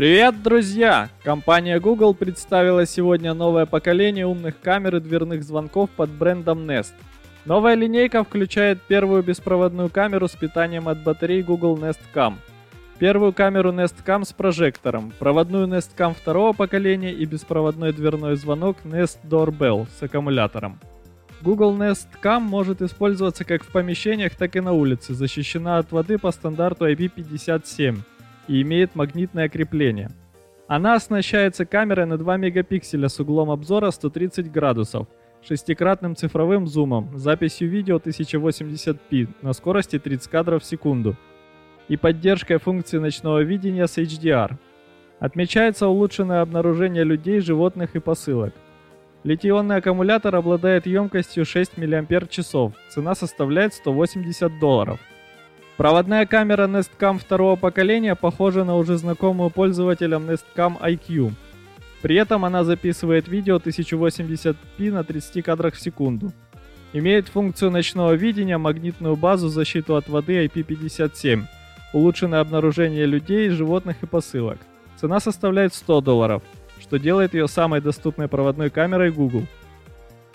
Привет, друзья! Компания Google представила сегодня новое поколение умных камер и дверных звонков под брендом Nest. Новая линейка включает первую беспроводную камеру с питанием от батарей Google Nest Cam, первую камеру Nest Cam с прожектором, проводную Nest Cam второго поколения и беспроводной дверной звонок Nest Doorbell с аккумулятором. Google Nest Cam может использоваться как в помещениях, так и на улице, защищена от воды по стандарту IP57 и имеет магнитное крепление. Она оснащается камерой на 2 мегапикселя с углом обзора 130 градусов, шестикратным цифровым зумом, записью видео 1080p на скорости 30 кадров в секунду и поддержкой функции ночного видения с HDR. Отмечается улучшенное обнаружение людей, животных и посылок. Литий-ионный аккумулятор обладает емкостью 6 мАч, цена составляет 180 долларов. Проводная камера Nestcam второго поколения похожа на уже знакомую пользователям Nestcam IQ. При этом она записывает видео 1080p на 30 кадрах в секунду. Имеет функцию ночного видения, магнитную базу, защиту от воды IP57, улучшенное обнаружение людей, животных и посылок. Цена составляет 100 долларов, что делает ее самой доступной проводной камерой Google.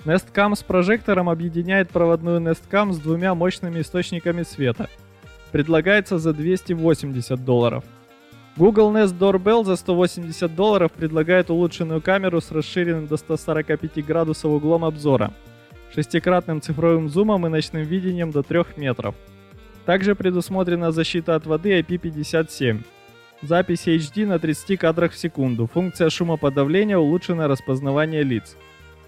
Nestcam с прожектором объединяет проводную Nestcam с двумя мощными источниками света – предлагается за 280 долларов. Google Nest Doorbell за 180 долларов предлагает улучшенную камеру с расширенным до 145 градусов углом обзора, шестикратным цифровым зумом и ночным видением до 3 метров. Также предусмотрена защита от воды IP57, запись HD на 30 кадрах в секунду, функция шумоподавления, улучшенное распознавание лиц.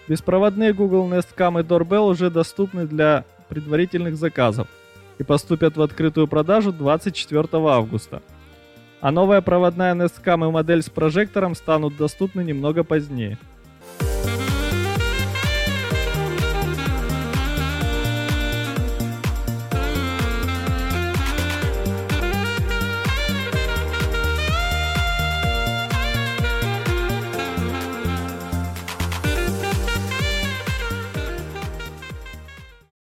Беспроводные Google Nest Cam и Doorbell уже доступны для предварительных заказов и поступят в открытую продажу 24 августа. А новая проводная Nest и модель с прожектором станут доступны немного позднее –